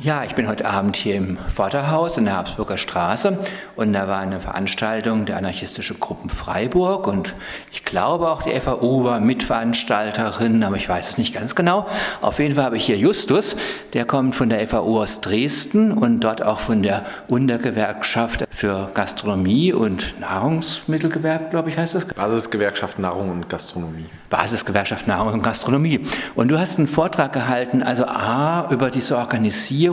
Ja, ich bin heute Abend hier im Vorderhaus in der Habsburger Straße und da war eine Veranstaltung der anarchistische Gruppen Freiburg und ich glaube auch die FAU war Mitveranstalterin, aber ich weiß es nicht ganz genau. Auf jeden Fall habe ich hier Justus, der kommt von der FAU aus Dresden und dort auch von der Untergewerkschaft für Gastronomie und Nahrungsmittelgewerbe, glaube ich, heißt das. Basisgewerkschaft Nahrung und Gastronomie. Basisgewerkschaft Nahrung und Gastronomie. Und du hast einen Vortrag gehalten, also A, über diese Organisierung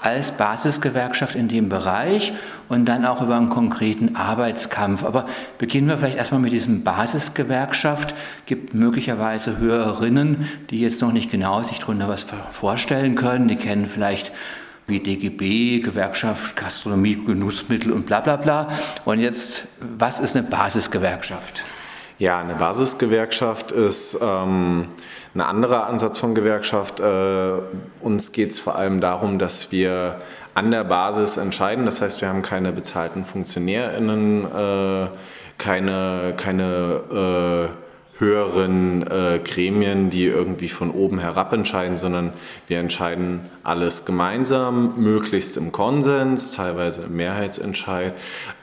als Basisgewerkschaft in dem Bereich und dann auch über einen konkreten Arbeitskampf. Aber beginnen wir vielleicht erstmal mit diesem Basisgewerkschaft. Gibt möglicherweise Hörerinnen, die jetzt noch nicht genau sich darunter was vorstellen können. Die kennen vielleicht wie DGB, Gewerkschaft Gastronomie, Genussmittel und bla bla bla. Und jetzt, was ist eine Basisgewerkschaft? Ja, eine Basisgewerkschaft ist ähm, ein anderer Ansatz von Gewerkschaft. Äh, uns geht es vor allem darum, dass wir an der Basis entscheiden. Das heißt, wir haben keine bezahlten FunktionärInnen, äh, keine, keine äh, höheren äh, Gremien, die irgendwie von oben herab entscheiden, sondern wir entscheiden alles gemeinsam, möglichst im Konsens, teilweise im Mehrheitsentscheid.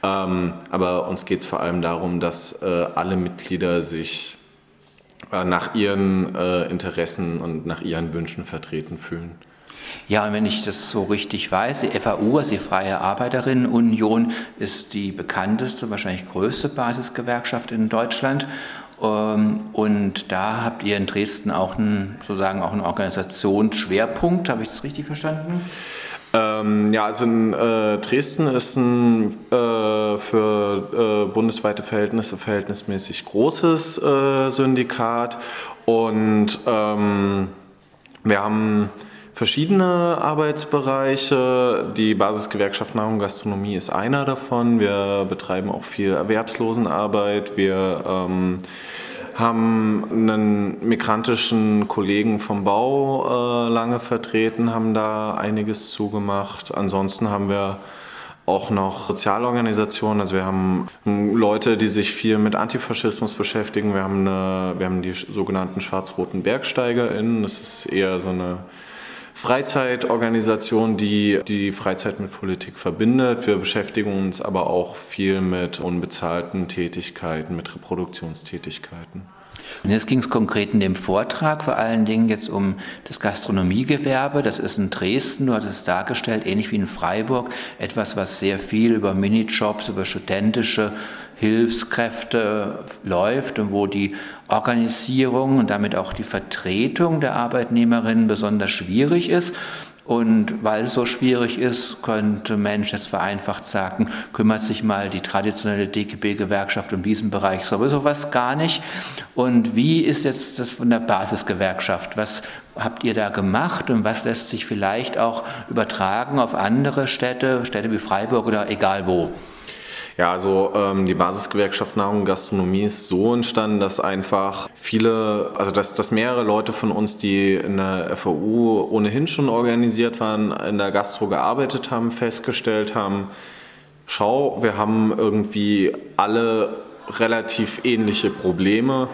Ähm, aber uns geht es vor allem darum, dass äh, alle Mitglieder sich äh, nach ihren äh, Interessen und nach ihren Wünschen vertreten fühlen. Ja, und wenn ich das so richtig weiß, die FAU, also die Freie Arbeiterinnenunion, ist die bekannteste, wahrscheinlich größte Basisgewerkschaft in Deutschland. Ähm, und da habt ihr in Dresden auch einen, sozusagen auch einen Organisationsschwerpunkt, habe ich das richtig verstanden? Ähm, ja, also in äh, Dresden ist ein äh, für äh, bundesweite Verhältnisse verhältnismäßig großes äh, Syndikat und ähm, wir haben verschiedene Arbeitsbereiche. Die Basisgewerkschaft Nahrung und Gastronomie ist einer davon. Wir betreiben auch viel Erwerbslosenarbeit. Wir ähm, haben einen migrantischen Kollegen vom Bau äh, lange vertreten, haben da einiges zugemacht. Ansonsten haben wir auch noch Sozialorganisationen. Also wir haben Leute, die sich viel mit Antifaschismus beschäftigen. Wir haben, eine, wir haben die sogenannten schwarz-roten BergsteigerInnen. Das ist eher so eine Freizeitorganisation, die die Freizeit mit Politik verbindet. Wir beschäftigen uns aber auch viel mit unbezahlten Tätigkeiten, mit Reproduktionstätigkeiten. Und jetzt ging es konkret in dem Vortrag vor allen Dingen jetzt um das Gastronomiegewerbe. Das ist in Dresden, du hattest es dargestellt, ähnlich wie in Freiburg, etwas, was sehr viel über Minijobs, über studentische Hilfskräfte läuft und wo die Organisierung und damit auch die Vertretung der Arbeitnehmerinnen besonders schwierig ist. Und weil es so schwierig ist, könnte Mensch jetzt vereinfacht sagen, kümmert sich mal die traditionelle DGB-Gewerkschaft um diesen Bereich sowieso was gar nicht. Und wie ist jetzt das von der Basisgewerkschaft? Was habt ihr da gemacht und was lässt sich vielleicht auch übertragen auf andere Städte, Städte wie Freiburg oder egal wo? Ja, also ähm, die Basisgewerkschaft Nahrung und Gastronomie ist so entstanden, dass einfach viele, also dass, dass mehrere Leute von uns, die in der FAU ohnehin schon organisiert waren, in der Gastro gearbeitet haben, festgestellt haben, schau, wir haben irgendwie alle relativ ähnliche Probleme.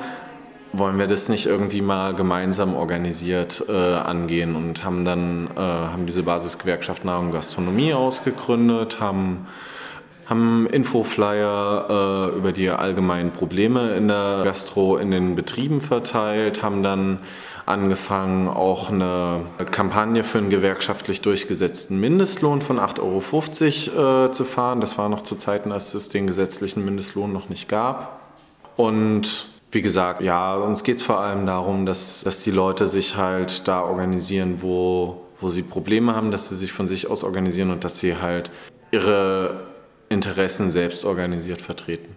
Wollen wir das nicht irgendwie mal gemeinsam organisiert äh, angehen? Und haben dann äh, haben diese Basisgewerkschaft Nahrung und Gastronomie ausgegründet, haben haben Infoflyer äh, über die allgemeinen Probleme in der Gastro in den Betrieben verteilt, haben dann angefangen, auch eine Kampagne für einen gewerkschaftlich durchgesetzten Mindestlohn von 8,50 Euro äh, zu fahren. Das war noch zu Zeiten, als es den gesetzlichen Mindestlohn noch nicht gab. Und wie gesagt, ja, uns geht es vor allem darum, dass, dass die Leute sich halt da organisieren, wo, wo sie Probleme haben, dass sie sich von sich aus organisieren und dass sie halt ihre Interessen selbst organisiert vertreten.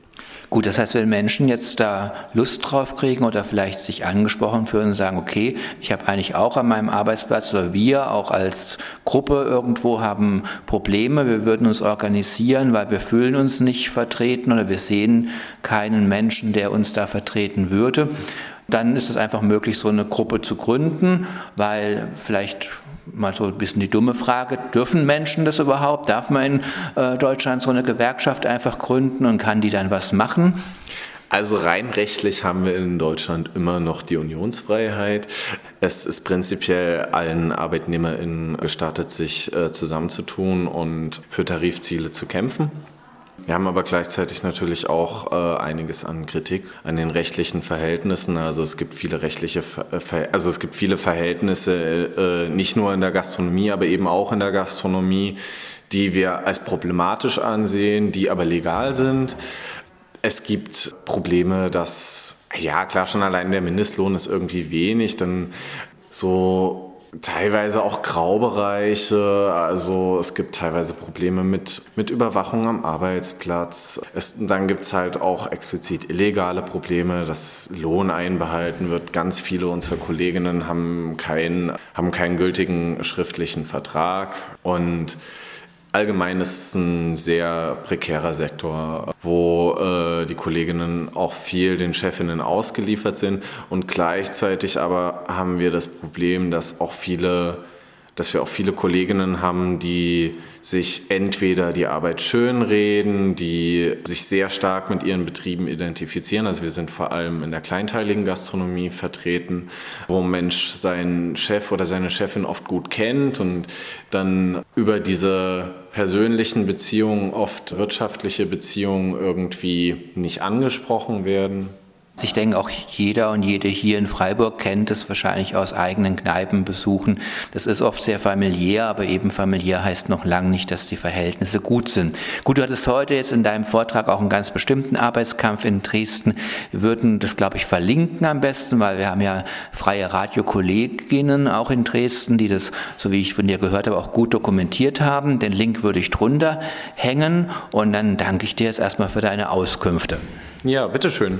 Gut, das heißt, wenn Menschen jetzt da Lust drauf kriegen oder vielleicht sich angesprochen fühlen und sagen, okay, ich habe eigentlich auch an meinem Arbeitsplatz oder wir auch als Gruppe irgendwo haben Probleme, wir würden uns organisieren, weil wir fühlen uns nicht vertreten oder wir sehen keinen Menschen, der uns da vertreten würde, dann ist es einfach möglich, so eine Gruppe zu gründen, weil vielleicht mal so ein bisschen die dumme Frage, dürfen Menschen das überhaupt? Darf man in äh, Deutschland so eine Gewerkschaft einfach gründen und kann die dann was machen? Also rein rechtlich haben wir in Deutschland immer noch die Unionsfreiheit. Es ist prinzipiell allen ArbeitnehmerInnen gestattet, sich äh, zusammenzutun und für Tarifziele zu kämpfen. Wir haben aber gleichzeitig natürlich auch äh, einiges an Kritik an den rechtlichen Verhältnissen. Also es gibt viele rechtliche, Ver also es gibt viele Verhältnisse, äh, nicht nur in der Gastronomie, aber eben auch in der Gastronomie, die wir als problematisch ansehen, die aber legal sind. Es gibt Probleme, dass, ja klar, schon allein der Mindestlohn ist irgendwie wenig, dann so teilweise auch Graubereiche. Also es gibt teilweise Probleme mit, mit Überwachung am Arbeitsplatz. Es, dann gibt es halt auch explizit illegale Probleme, dass Lohn einbehalten wird. Ganz viele unserer Kolleginnen haben keinen, haben keinen gültigen schriftlichen Vertrag und Allgemein ist es ein sehr prekärer Sektor, wo äh, die Kolleginnen auch viel den Chefinnen ausgeliefert sind. Und gleichzeitig aber haben wir das Problem, dass auch viele dass wir auch viele Kolleginnen haben, die sich entweder die Arbeit schönreden, die sich sehr stark mit ihren Betrieben identifizieren. Also wir sind vor allem in der kleinteiligen Gastronomie vertreten, wo ein Mensch seinen Chef oder seine Chefin oft gut kennt und dann über diese persönlichen Beziehungen, oft wirtschaftliche Beziehungen irgendwie nicht angesprochen werden. Ich denke, auch jeder und jede hier in Freiburg kennt es wahrscheinlich aus eigenen Kneipenbesuchen. Das ist oft sehr familiär, aber eben familiär heißt noch lange nicht, dass die Verhältnisse gut sind. Gut, du hattest heute jetzt in deinem Vortrag auch einen ganz bestimmten Arbeitskampf in Dresden. Wir würden das, glaube ich, verlinken am besten, weil wir haben ja freie Radiokolleginnen auch in Dresden, die das, so wie ich von dir gehört habe, auch gut dokumentiert haben. Den Link würde ich drunter hängen und dann danke ich dir jetzt erstmal für deine Auskünfte. Ja, bitteschön.